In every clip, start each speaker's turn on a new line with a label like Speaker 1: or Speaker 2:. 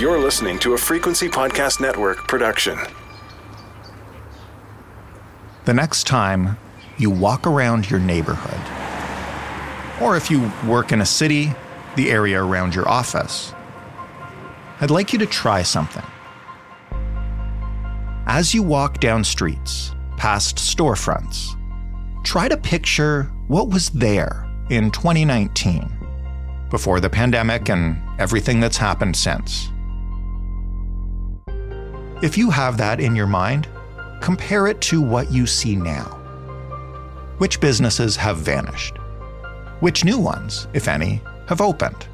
Speaker 1: You're listening to a Frequency Podcast Network production.
Speaker 2: The next time you walk around your neighborhood, or if you work in a city, the area around your office, I'd like you to try something. As you walk down streets, past storefronts, try to picture what was there in 2019, before the pandemic and everything that's happened since. If you have that in your mind, compare it to what you see now. Which businesses have vanished? Which new ones, if any, have opened?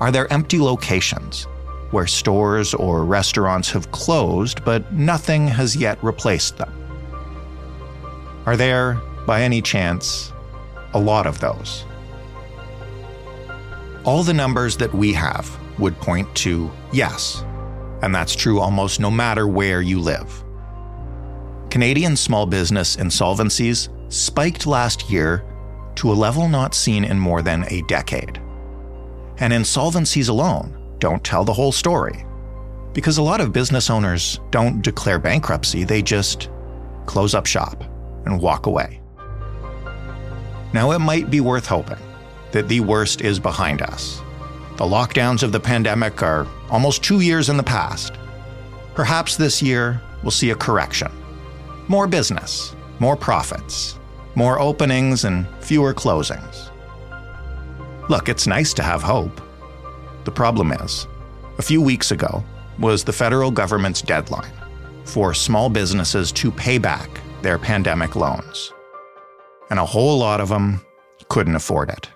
Speaker 2: Are there empty locations where stores or restaurants have closed but nothing has yet replaced them? Are there, by any chance, a lot of those? All the numbers that we have would point to yes, and that's true almost no matter where you live. Canadian small business insolvencies spiked last year to a level not seen in more than a decade. And insolvencies alone don't tell the whole story. Because a lot of business owners don't declare bankruptcy, they just close up shop and walk away. Now, it might be worth hoping that the worst is behind us. The lockdowns of the pandemic are almost two years in the past. Perhaps this year we'll see a correction. More business, more profits, more openings, and fewer closings. Look, it's nice to have hope. The problem is, a few weeks ago was the federal government's deadline for small businesses to pay back their pandemic loans. And a whole lot of them couldn't afford it.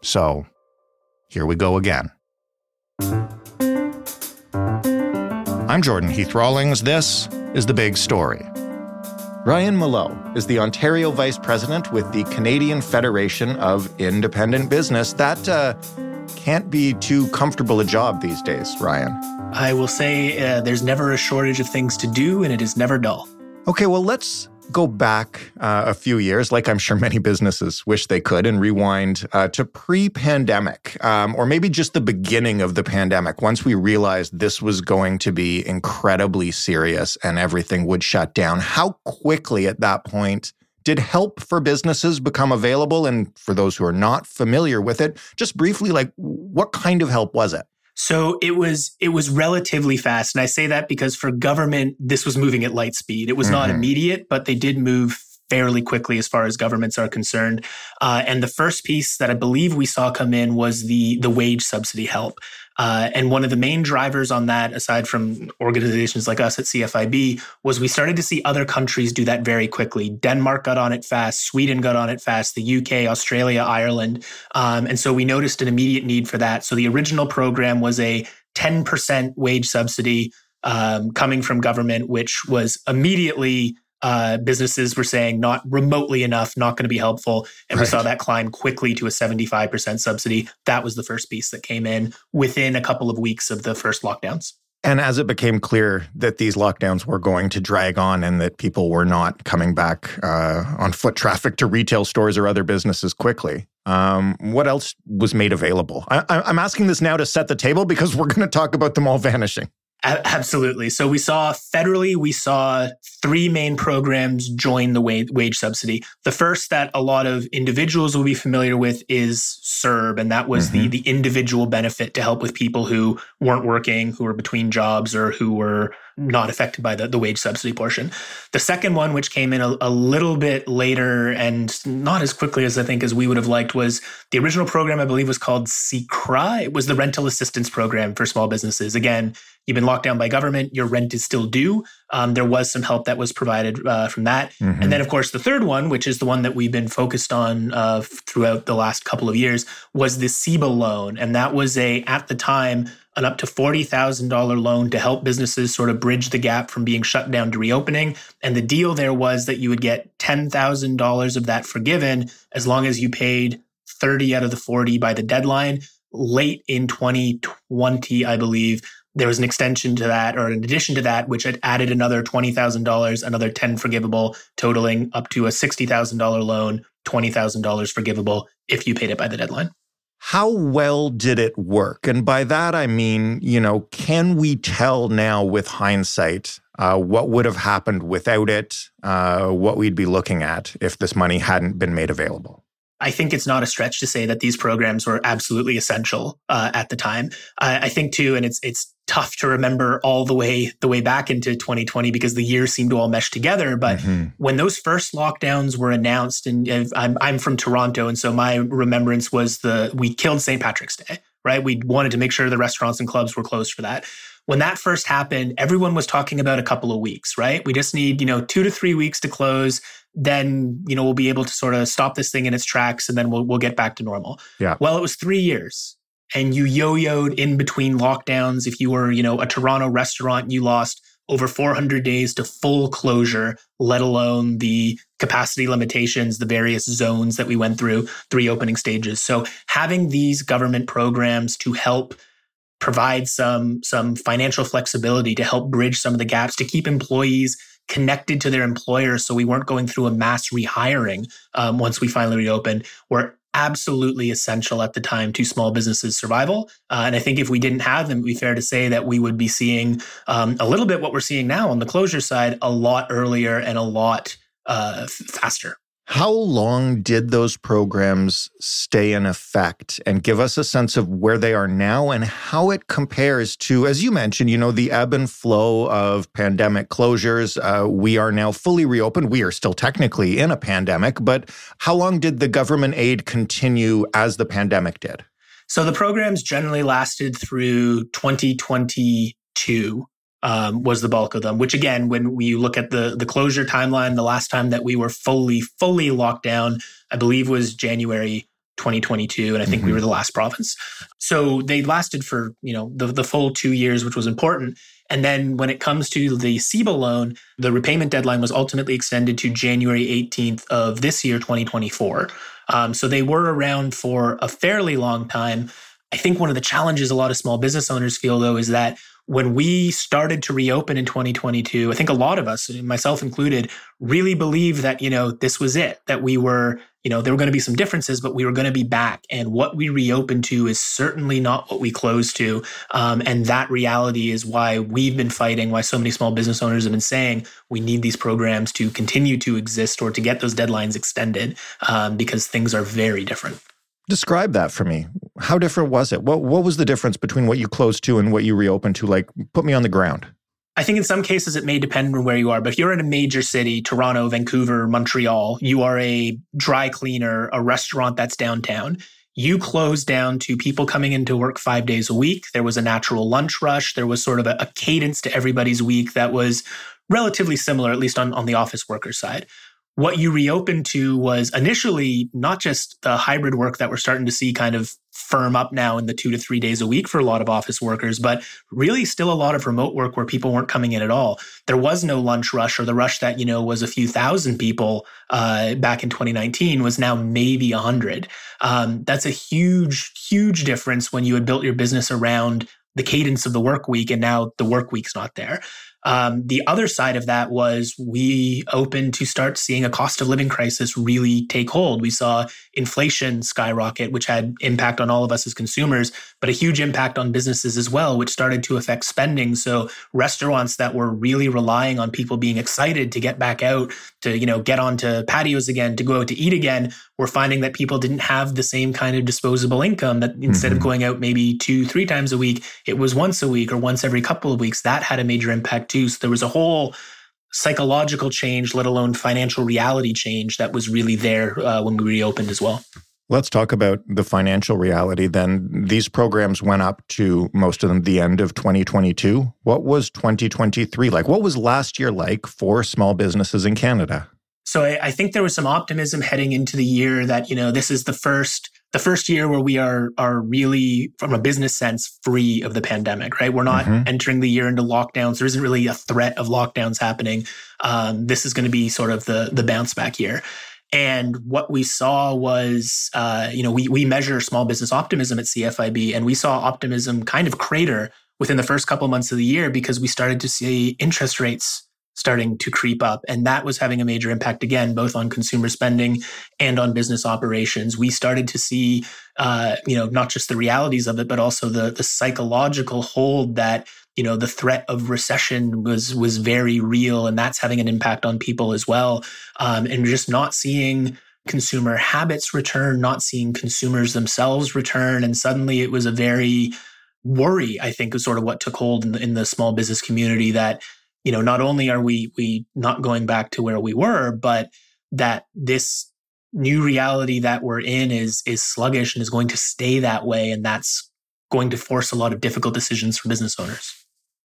Speaker 2: So, here we go again. I'm Jordan Heath Rawlings. This is The Big Story. Ryan Mallough is the Ontario Vice President with the Canadian Federation of Independent Business. That uh, can't be too comfortable a job these days, Ryan.
Speaker 3: I will say uh, there's never a shortage of things to do, and it is never dull.
Speaker 2: Okay, well, let's go back uh, a few years, like I'm sure many businesses wish they could, and rewind uh, to pre pandemic, um, or maybe just the beginning of the pandemic, once we realized this was going to be incredibly serious and everything would shut down. How quickly at that point did help for businesses become available? And for those who are not familiar with it, just briefly, like what kind of help was it?
Speaker 3: So it was it was relatively fast, and I say that because for government, this was moving at light speed. It was mm-hmm. not immediate, but they did move fairly quickly as far as governments are concerned. Uh, and the first piece that I believe we saw come in was the the wage subsidy help. Uh, and one of the main drivers on that, aside from organizations like us at CFIB, was we started to see other countries do that very quickly. Denmark got on it fast, Sweden got on it fast, the UK, Australia, Ireland. Um, and so we noticed an immediate need for that. So the original program was a 10% wage subsidy um, coming from government, which was immediately uh, businesses were saying not remotely enough, not going to be helpful. And right. we saw that climb quickly to a 75% subsidy. That was the first piece that came in within a couple of weeks of the first lockdowns.
Speaker 2: And as it became clear that these lockdowns were going to drag on and that people were not coming back uh, on foot traffic to retail stores or other businesses quickly, um, what else was made available? I, I'm asking this now to set the table because we're going to talk about them all vanishing.
Speaker 3: Absolutely. So we saw federally, we saw three main programs join the wage, wage subsidy. The first that a lot of individuals will be familiar with is CERB, and that was mm-hmm. the the individual benefit to help with people who weren't working, who were between jobs, or who were not affected by the, the wage subsidy portion. The second one, which came in a, a, little bit later and not as quickly as I think as we would have liked, was the original program, I believe, was called CRA. It was the rental assistance program for small businesses. Again, you've been locked down by government, your rent is still due. Um, there was some help that was provided uh, from that. Mm-hmm. And then, of course, the third one, which is the one that we've been focused on uh, throughout the last couple of years, was the CEBA loan. And that was a, at the time, an up to $40,000 loan to help businesses sort of bridge the gap from being shut down to reopening. And the deal there was that you would get $10,000 of that forgiven as long as you paid 30 out of the 40 by the deadline. Late in 2020, I believe, there was an extension to that or an addition to that, which had added another $20,000, another 10 forgivable, totaling up to a $60,000 loan, $20,000 forgivable if you paid it by the deadline.
Speaker 2: How well did it work? And by that, I mean, you know, can we tell now with hindsight uh, what would have happened without it, uh, what we'd be looking at if this money hadn't been made available?
Speaker 3: I think it's not a stretch to say that these programs were absolutely essential uh, at the time. I think too, and it's it's tough to remember all the way the way back into 2020 because the years seem to all mesh together. But mm-hmm. when those first lockdowns were announced, and I'm I'm from Toronto, and so my remembrance was the we killed St. Patrick's Day, right? We wanted to make sure the restaurants and clubs were closed for that when that first happened, everyone was talking about a couple of weeks, right? We just need, you know, two to three weeks to close. Then, you know, we'll be able to sort of stop this thing in its tracks and then we'll, we'll get back to normal.
Speaker 2: Yeah.
Speaker 3: Well, it was three years and you yo-yoed in between lockdowns. If you were, you know, a Toronto restaurant, you lost over 400 days to full closure, let alone the capacity limitations, the various zones that we went through, three opening stages. So having these government programs to help provide some some financial flexibility to help bridge some of the gaps to keep employees connected to their employers so we weren't going through a mass rehiring um, once we finally reopened were absolutely essential at the time to small businesses survival. Uh, and i think if we didn't have them it'd be fair to say that we would be seeing um, a little bit what we're seeing now on the closure side a lot earlier and a lot uh, faster
Speaker 2: how long did those programs stay in effect and give us a sense of where they are now and how it compares to, as you mentioned, you know, the ebb and flow of pandemic closures? Uh, we are now fully reopened. We are still technically in a pandemic, but how long did the government aid continue as the pandemic did?
Speaker 3: So the programs generally lasted through 2022 um, was the bulk of them. Which again, when we look at the the closure timeline, the last time that we were fully fully locked down, I believe was January 2022, and I think mm-hmm. we were the last province. So they lasted for you know the the full two years, which was important. And then when it comes to the CEBA loan, the repayment deadline was ultimately extended to January 18th of this year, 2024. Um, so they were around for a fairly long time. I think one of the challenges a lot of small business owners feel, though, is that when we started to reopen in 2022, I think a lot of us, myself included, really believed that, you know, this was it, that we were, you know, there were going to be some differences, but we were going to be back. And what we reopened to is certainly not what we closed to. Um, and that reality is why we've been fighting, why so many small business owners have been saying we need these programs to continue to exist or to get those deadlines extended um, because things are very different.
Speaker 2: Describe that for me. How different was it? What what was the difference between what you closed to and what you reopened to? Like, put me on the ground.
Speaker 3: I think in some cases it may depend on where you are, but if you're in a major city, Toronto, Vancouver, Montreal, you are a dry cleaner, a restaurant that's downtown. You closed down to people coming into work five days a week. There was a natural lunch rush. There was sort of a, a cadence to everybody's week that was relatively similar, at least on, on the office worker side what you reopened to was initially not just the hybrid work that we're starting to see kind of firm up now in the two to three days a week for a lot of office workers, but really still a lot of remote work where people weren't coming in at all. There was no lunch rush or the rush that, you know, was a few thousand people uh, back in 2019 was now maybe a hundred. Um, that's a huge, huge difference when you had built your business around the cadence of the work week and now the work week's not there. Um, the other side of that was we opened to start seeing a cost of living crisis really take hold. We saw inflation skyrocket, which had impact on all of us as consumers, but a huge impact on businesses as well, which started to affect spending. So restaurants that were really relying on people being excited to get back out, to you know get onto patios again, to go out to eat again, were finding that people didn't have the same kind of disposable income. That instead mm-hmm. of going out maybe two, three times a week, it was once a week or once every couple of weeks. That had a major impact too. So there was a whole psychological change, let alone financial reality change that was really there uh, when we reopened as well.
Speaker 2: Let's talk about the financial reality then. These programs went up to most of them the end of 2022. What was 2023 like? What was last year like for small businesses in Canada?
Speaker 3: So I, I think there was some optimism heading into the year that, you know, this is the first the first year where we are are really from a business sense free of the pandemic right? We're not mm-hmm. entering the year into lockdowns. There isn't really a threat of lockdowns happening. Um, this is going to be sort of the the bounce back year. And what we saw was uh, you know we we measure small business optimism at cfib and we saw optimism kind of crater within the first couple months of the year because we started to see interest rates starting to creep up. And that was having a major impact again, both on consumer spending and on business operations. We started to see, uh, you know, not just the realities of it, but also the, the psychological hold that you know the threat of recession was was very real and that's having an impact on people as well um, and just not seeing consumer habits return not seeing consumers themselves return and suddenly it was a very worry i think is sort of what took hold in the, in the small business community that you know not only are we we not going back to where we were but that this new reality that we're in is is sluggish and is going to stay that way and that's going to force a lot of difficult decisions for business owners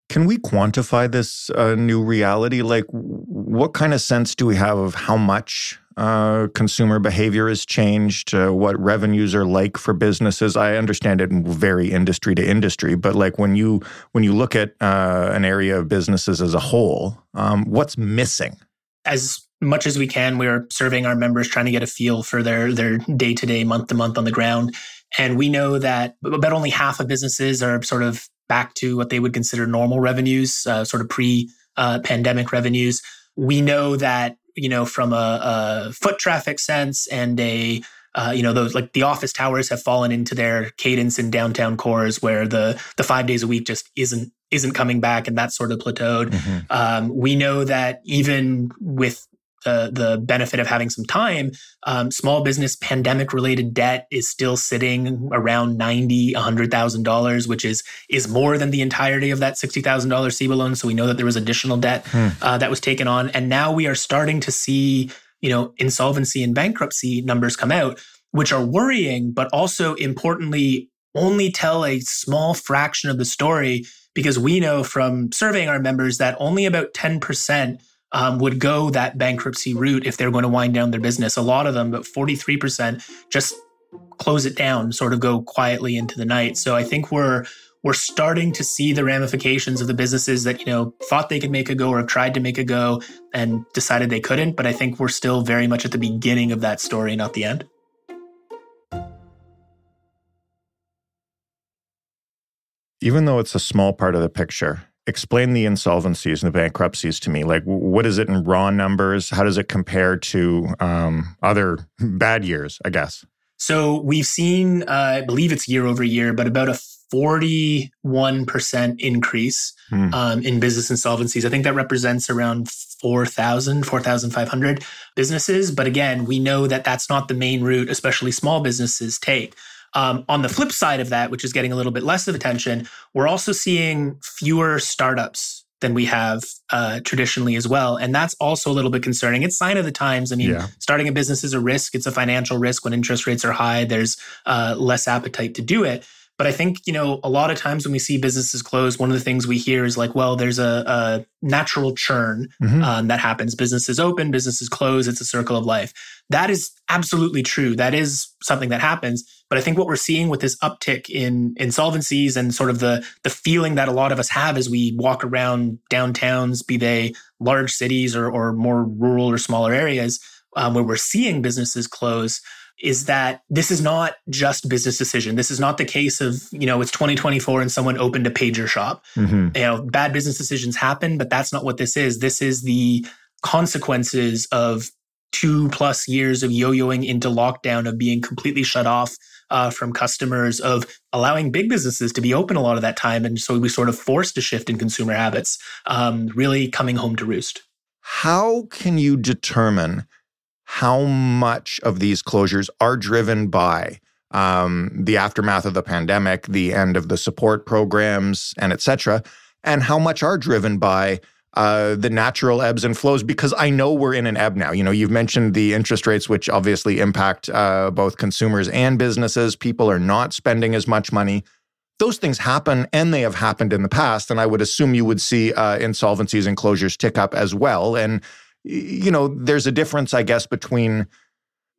Speaker 2: can we quantify this uh, new reality? Like, what kind of sense do we have of how much uh, consumer behavior has changed? Uh, what revenues are like for businesses? I understand it vary industry to industry, but like when you when you look at uh, an area of businesses as a whole, um, what's missing?
Speaker 3: As much as we can, we're surveying our members, trying to get a feel for their their day to day, month to month on the ground. And we know that about only half of businesses are sort of back to what they would consider normal revenues, uh, sort of pre uh, pandemic revenues. We know that, you know, from a, a foot traffic sense and a, uh, you know, those like the office towers have fallen into their cadence in downtown cores where the the five days a week just isn't isn't coming back and that sort of plateaued. Mm-hmm. Um, we know that even with the the benefit of having some time, um, small business pandemic related debt is still sitting around ninety, hundred thousand dollars, which is is more than the entirety of that sixty thousand dollars CEBA loan. So we know that there was additional debt hmm. uh, that was taken on, and now we are starting to see you know insolvency and bankruptcy numbers come out, which are worrying, but also importantly only tell a small fraction of the story because we know from surveying our members that only about ten percent um, would go that bankruptcy route if they're going to wind down their business. A lot of them, but 43%, just close it down, sort of go quietly into the night. So I think we're we're starting to see the ramifications of the businesses that you know thought they could make a go or tried to make a go and decided they couldn't. But I think we're still very much at the beginning of that story, not the end.
Speaker 2: Even though it's a small part of the picture, explain the insolvencies and the bankruptcies to me. Like, what is it in raw numbers? How does it compare to um, other bad years, I guess?
Speaker 3: So we've seen, uh, I believe it's year over year, but about a 41% increase hmm. um, in business insolvencies. I think that represents around 4,000, 4,500 businesses. But again, we know that that's not the main route, especially small businesses take. Um, on the flip side of that, which is getting a little bit less of attention, we're also seeing fewer startups than we have uh, traditionally as well. And that's also a little bit concerning. It's sign of the times. I mean, yeah. starting a business is a risk. It's a financial risk when interest rates are high. There's uh, less appetite to do it. But I think, you know, a lot of times when we see businesses close, one of the things we hear is like, well, there's a, a natural churn mm-hmm. um, that happens. Businesses open, businesses close. It's a circle of life. That is absolutely true. That is something that happens. But I think what we're seeing with this uptick in insolvencies and sort of the the feeling that a lot of us have as we walk around downtowns, be they large cities or, or more rural or smaller areas, um, where we're seeing businesses close, is that this is not just business decision. This is not the case of, you know, it's 2024 and someone opened a pager shop. Mm-hmm. You know, bad business decisions happen, but that's not what this is. This is the consequences of two plus years of yo-yoing into lockdown, of being completely shut off uh, from customers, of allowing big businesses to be open a lot of that time. And so we sort of forced a shift in consumer habits, um, really coming home to roost.
Speaker 2: How can you determine how much of these closures are driven by um, the aftermath of the pandemic, the end of the support programs, and et cetera, and how much are driven by uh, the natural ebbs and flows because I know we're in an ebb now. You know, you've mentioned the interest rates, which obviously impact uh, both consumers and businesses. People are not spending as much money. Those things happen and they have happened in the past. And I would assume you would see uh, insolvencies and closures tick up as well. And you know, there's a difference, I guess, between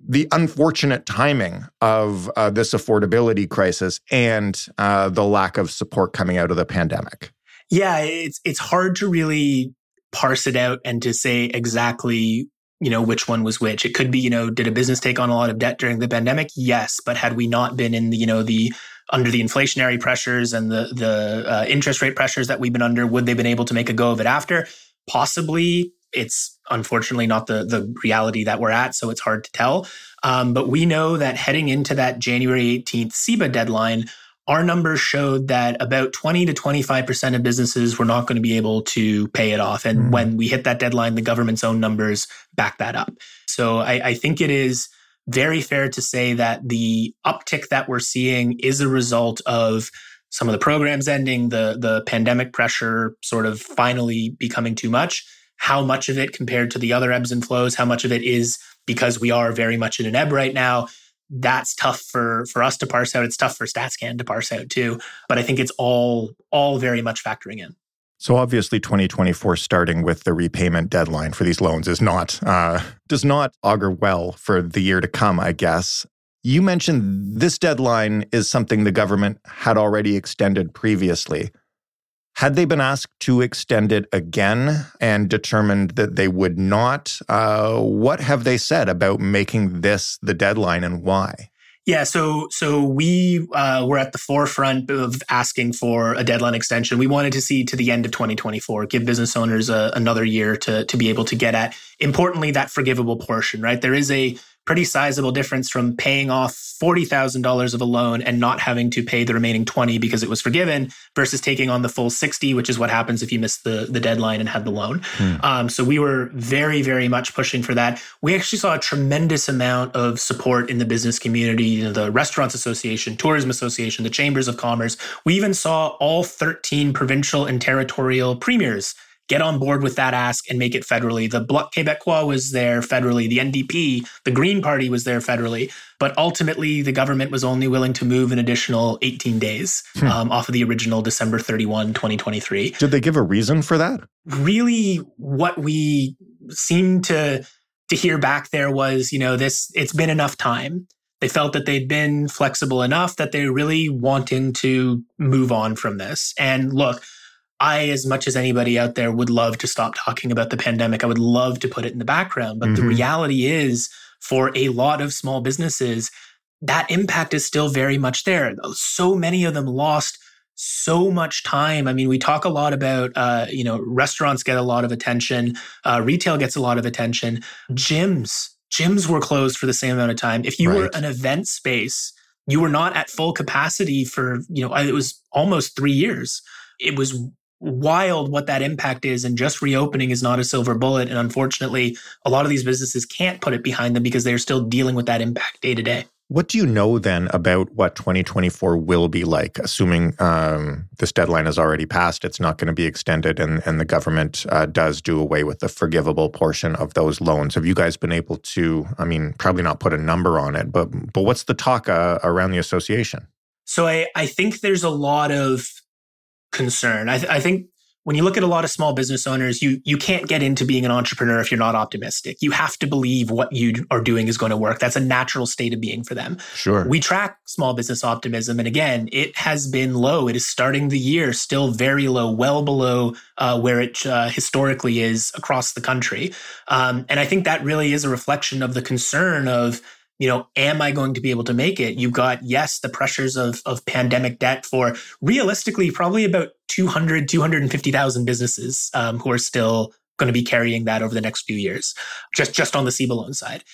Speaker 2: the unfortunate timing of uh, this affordability crisis and uh, the lack of support coming out of the pandemic.
Speaker 3: Yeah, it's it's hard to really parse it out and to say exactly you know which one was which. It could be you know did a business take on a lot of debt during the pandemic? Yes, but had we not been in the you know the under the inflationary pressures and the the uh, interest rate pressures that we've been under, would they've been able to make a go of it after? possibly it's unfortunately not the the reality that we're at, so it's hard to tell. Um, but we know that heading into that January 18th CEBA deadline, our numbers showed that about 20 to 25% of businesses were not going to be able to pay it off. And mm. when we hit that deadline, the government's own numbers back that up. So I, I think it is very fair to say that the uptick that we're seeing is a result of some of the programs ending, the the pandemic pressure sort of finally becoming too much. How much of it compared to the other ebbs and flows, how much of it is because we are very much in an ebb right now, that's tough for for us to parse out. It's tough for StatsCan to parse out too. But I think it's all all very much factoring in.
Speaker 2: So obviously, 2024 starting with the repayment deadline for these loans is not uh, does not augur well for the year to come. I guess you mentioned this deadline is something the government had already extended previously. Had they been asked to extend it again and determined that they would not, uh, what have they said about making this the deadline and why?
Speaker 3: Yeah, so so we uh, were at the forefront of asking for a deadline extension. We wanted to see to the end of 2024, give business owners a, another year to to be able to get at. Importantly, that forgivable portion, right? There is a pretty sizable difference from paying off $40,000 of a loan and not having to pay the remaining 20 because it was forgiven versus taking on the full 60, which is what happens if you miss the, the deadline and had the loan. Hmm. Um, so we were very, very much pushing for that. We actually saw a tremendous amount of support in the business community, you know, the Restaurants Association, Tourism Association, the Chambers of Commerce. We even saw all 13 provincial and territorial premiers get on board with that ask and make it federally. The Bloc Québécois was there federally. The NDP, the Green Party was there federally. But ultimately, the government was only willing to move an additional 18 days hmm. um, off of the original December 31, 2023.
Speaker 2: Did they give a reason for that?
Speaker 3: Really, what we seemed to to hear back there was, you know, this it's been enough time. They felt that they'd been flexible enough that they're really wanting to move on from this. And look, I, as much as anybody out there, would love to stop talking about the pandemic. I would love to put it in the background. But mm-hmm. the reality is, for a lot of small businesses, that impact is still very much there. So many of them lost so much time. I mean, we talk a lot about, uh, you know, restaurants get a lot of attention, uh, retail gets a lot of attention, gyms, gyms were closed for the same amount of time. If you right. were an event space, you were not at full capacity for, you know, it was almost three years. It was wild what that impact is and just reopening is not a silver bullet. And unfortunately a lot of these businesses can't put it behind them because they're still dealing with that impact day to day.
Speaker 2: What do you know then about what 2024 will be like assuming um, this deadline is already passed it's not going to be extended and, and the government uh, does do away with the forgivable portion of those loans? Have you guys been able to i mean probably not put a number on it but but what's the talk uh, around the association?
Speaker 3: So I, I think there's a lot of concern. I, th- I think when you look at a lot of small business owners, you you can't get into being an entrepreneur if you're not optimistic. You have to believe what you are doing is going to work. That's a natural state of being for them.
Speaker 2: Sure.
Speaker 3: We track small business optimism, and again, it has been low. It is starting the year still very low, well below uh, where it uh, historically is across the country. Um, and I think that really is a reflection of the concern of you know, am I going to be able to make it? You've got, yes, the pressures of, of pandemic debt for realistically probably about 200, 250,000 businesses um, who are still going to be carrying that over the next few years, just, just on the CEBA loan side.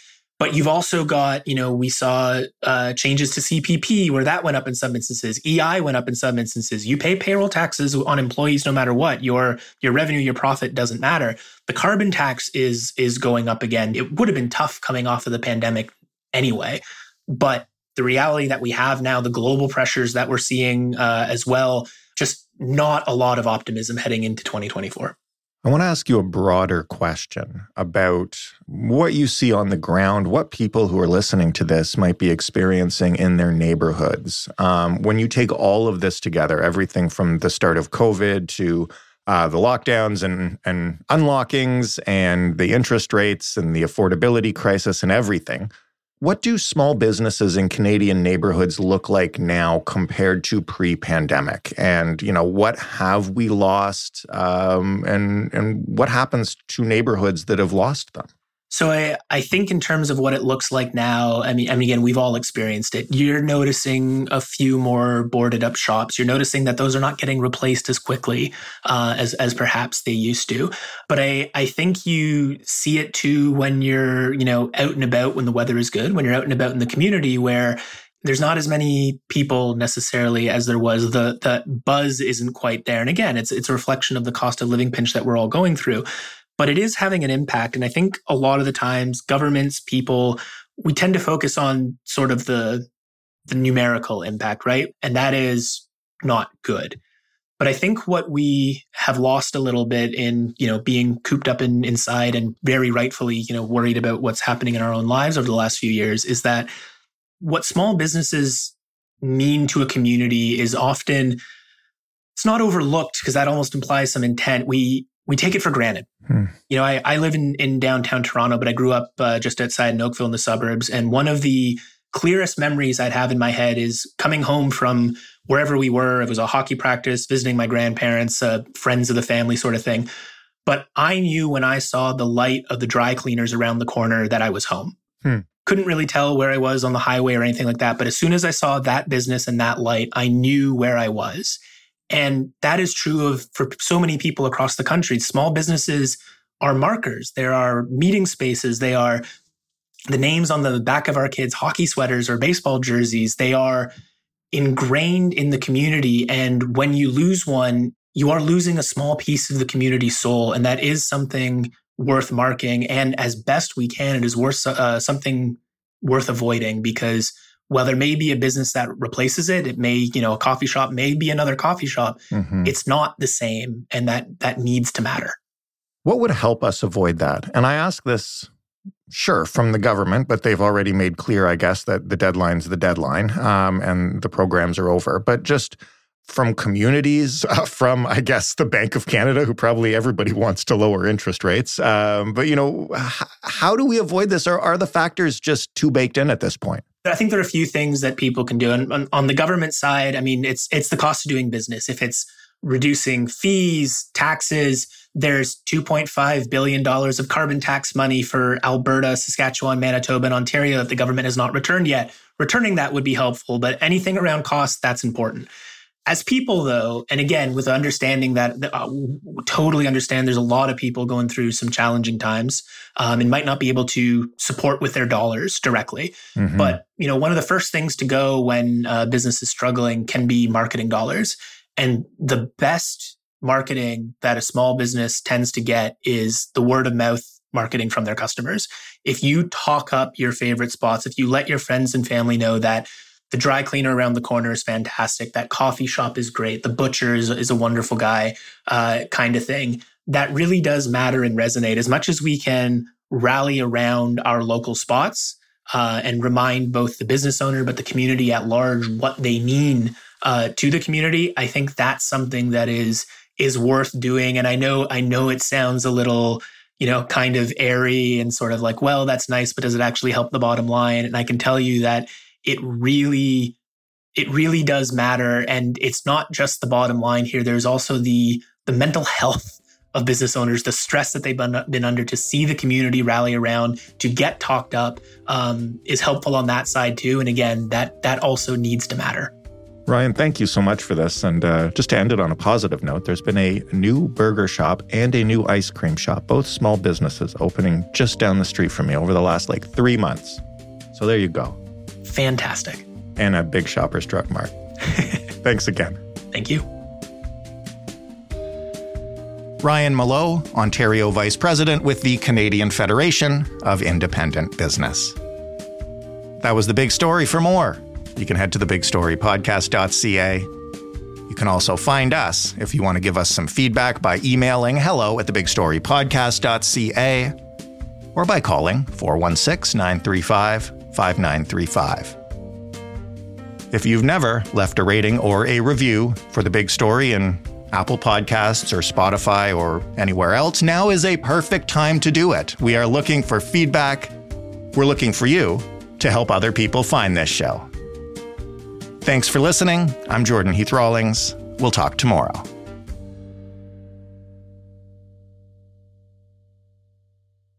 Speaker 3: But you've also got, you know, we saw uh, changes to CPP where that went up in some instances. EI went up in some instances. You pay payroll taxes on employees no matter what. Your your revenue, your profit doesn't matter. The carbon tax is is going up again. It would have been tough coming off of the pandemic anyway. But the reality that we have now, the global pressures that we're seeing uh, as well, just not a lot of optimism heading into 2024.
Speaker 2: I want to ask you a broader question about what you see on the ground, what people who are listening to this might be experiencing in their neighborhoods. Um, when you take all of this together, everything from the start of COVID to uh, the lockdowns and, and unlockings and the interest rates and the affordability crisis and everything, what do small businesses in Canadian neighborhoods look like now compared to pre-pandemic? And you know, what have we lost, um, and and what happens to neighborhoods that have lost them?
Speaker 3: So I, I think in terms of what it looks like now, I mean, I mean, again, we've all experienced it. You're noticing a few more boarded up shops. You're noticing that those are not getting replaced as quickly uh, as as perhaps they used to. But I I think you see it too when you're you know out and about when the weather is good, when you're out and about in the community where there's not as many people necessarily as there was. The the buzz isn't quite there. And again, it's it's a reflection of the cost of living pinch that we're all going through but it is having an impact. And I think a lot of the times governments, people, we tend to focus on sort of the, the numerical impact, right? And that is not good. But I think what we have lost a little bit in, you know, being cooped up in, inside and very rightfully, you know, worried about what's happening in our own lives over the last few years is that what small businesses mean to a community is often it's not overlooked because that almost implies some intent. We we take it for granted. Hmm. You know, I, I live in, in downtown Toronto, but I grew up uh, just outside Oakville in the suburbs. And one of the clearest memories I'd have in my head is coming home from wherever we were. It was a hockey practice, visiting my grandparents, uh, friends of the family sort of thing. But I knew when I saw the light of the dry cleaners around the corner that I was home. Hmm. Couldn't really tell where I was on the highway or anything like that. But as soon as I saw that business and that light, I knew where I was. And that is true of for so many people across the country. Small businesses are markers. There are meeting spaces. They are the names on the back of our kids' hockey sweaters or baseball jerseys. They are ingrained in the community. And when you lose one, you are losing a small piece of the community soul. And that is something worth marking. And as best we can, it is worth uh, something worth avoiding because while there may be a business that replaces it, it may, you know, a coffee shop may be another coffee shop. Mm-hmm. It's not the same. And that that needs to matter.
Speaker 2: What would help us avoid that? And I ask this, sure, from the government, but they've already made clear, I guess, that the deadline's the deadline um, and the programs are over. But just from communities, uh, from I guess the Bank of Canada, who probably everybody wants to lower interest rates. Um, but you know, h- how do we avoid this? Or are the factors just too baked in at this point?
Speaker 3: I think there are a few things that people can do. And on, on the government side, I mean, it's it's the cost of doing business. If it's reducing fees, taxes, there's $2.5 billion of carbon tax money for Alberta, Saskatchewan, Manitoba, and Ontario that the government has not returned yet. Returning that would be helpful, but anything around cost, that's important. As people, though, and again, with understanding that, uh, totally understand there's a lot of people going through some challenging times um, and might not be able to support with their dollars directly. Mm-hmm. But, you know, one of the first things to go when uh, business is struggling can be marketing dollars. And the best marketing that a small business tends to get is the word of mouth marketing from their customers. If you talk up your favorite spots, if you let your friends and family know that the dry cleaner around the corner is fantastic. That coffee shop is great. The butcher is, is a wonderful guy, uh, kind of thing. That really does matter and resonate as much as we can rally around our local spots uh, and remind both the business owner but the community at large what they mean uh, to the community. I think that's something that is is worth doing. And I know I know it sounds a little you know kind of airy and sort of like well that's nice, but does it actually help the bottom line? And I can tell you that it really it really does matter. And it's not just the bottom line here. There's also the the mental health of business owners the stress that they've been, been under to see the community rally around to get talked up um, is helpful on that side too. And again that that also needs to matter.
Speaker 2: Ryan, thank you so much for this. And uh, just to end it on a positive note, there's been a new burger shop and a new ice cream shop, both small businesses opening just down the street from me over the last like three months. So there you go
Speaker 3: fantastic.
Speaker 2: And a big Shoppers Drug Mart. Thanks again.
Speaker 3: Thank you.
Speaker 2: Ryan Mallough, Ontario Vice President with the Canadian Federation of Independent Business. That was the big story. For more, you can head to thebigstorypodcast.ca. You can also find us if you want to give us some feedback by emailing hello at thebigstorypodcast.ca or by calling 416 935 5935. If you've never left a rating or a review for the big story in Apple Podcasts or Spotify or anywhere else, now is a perfect time to do it. We are looking for feedback. We're looking for you to help other people find this show. Thanks for listening. I'm Jordan Heath Rawlings. We'll talk tomorrow.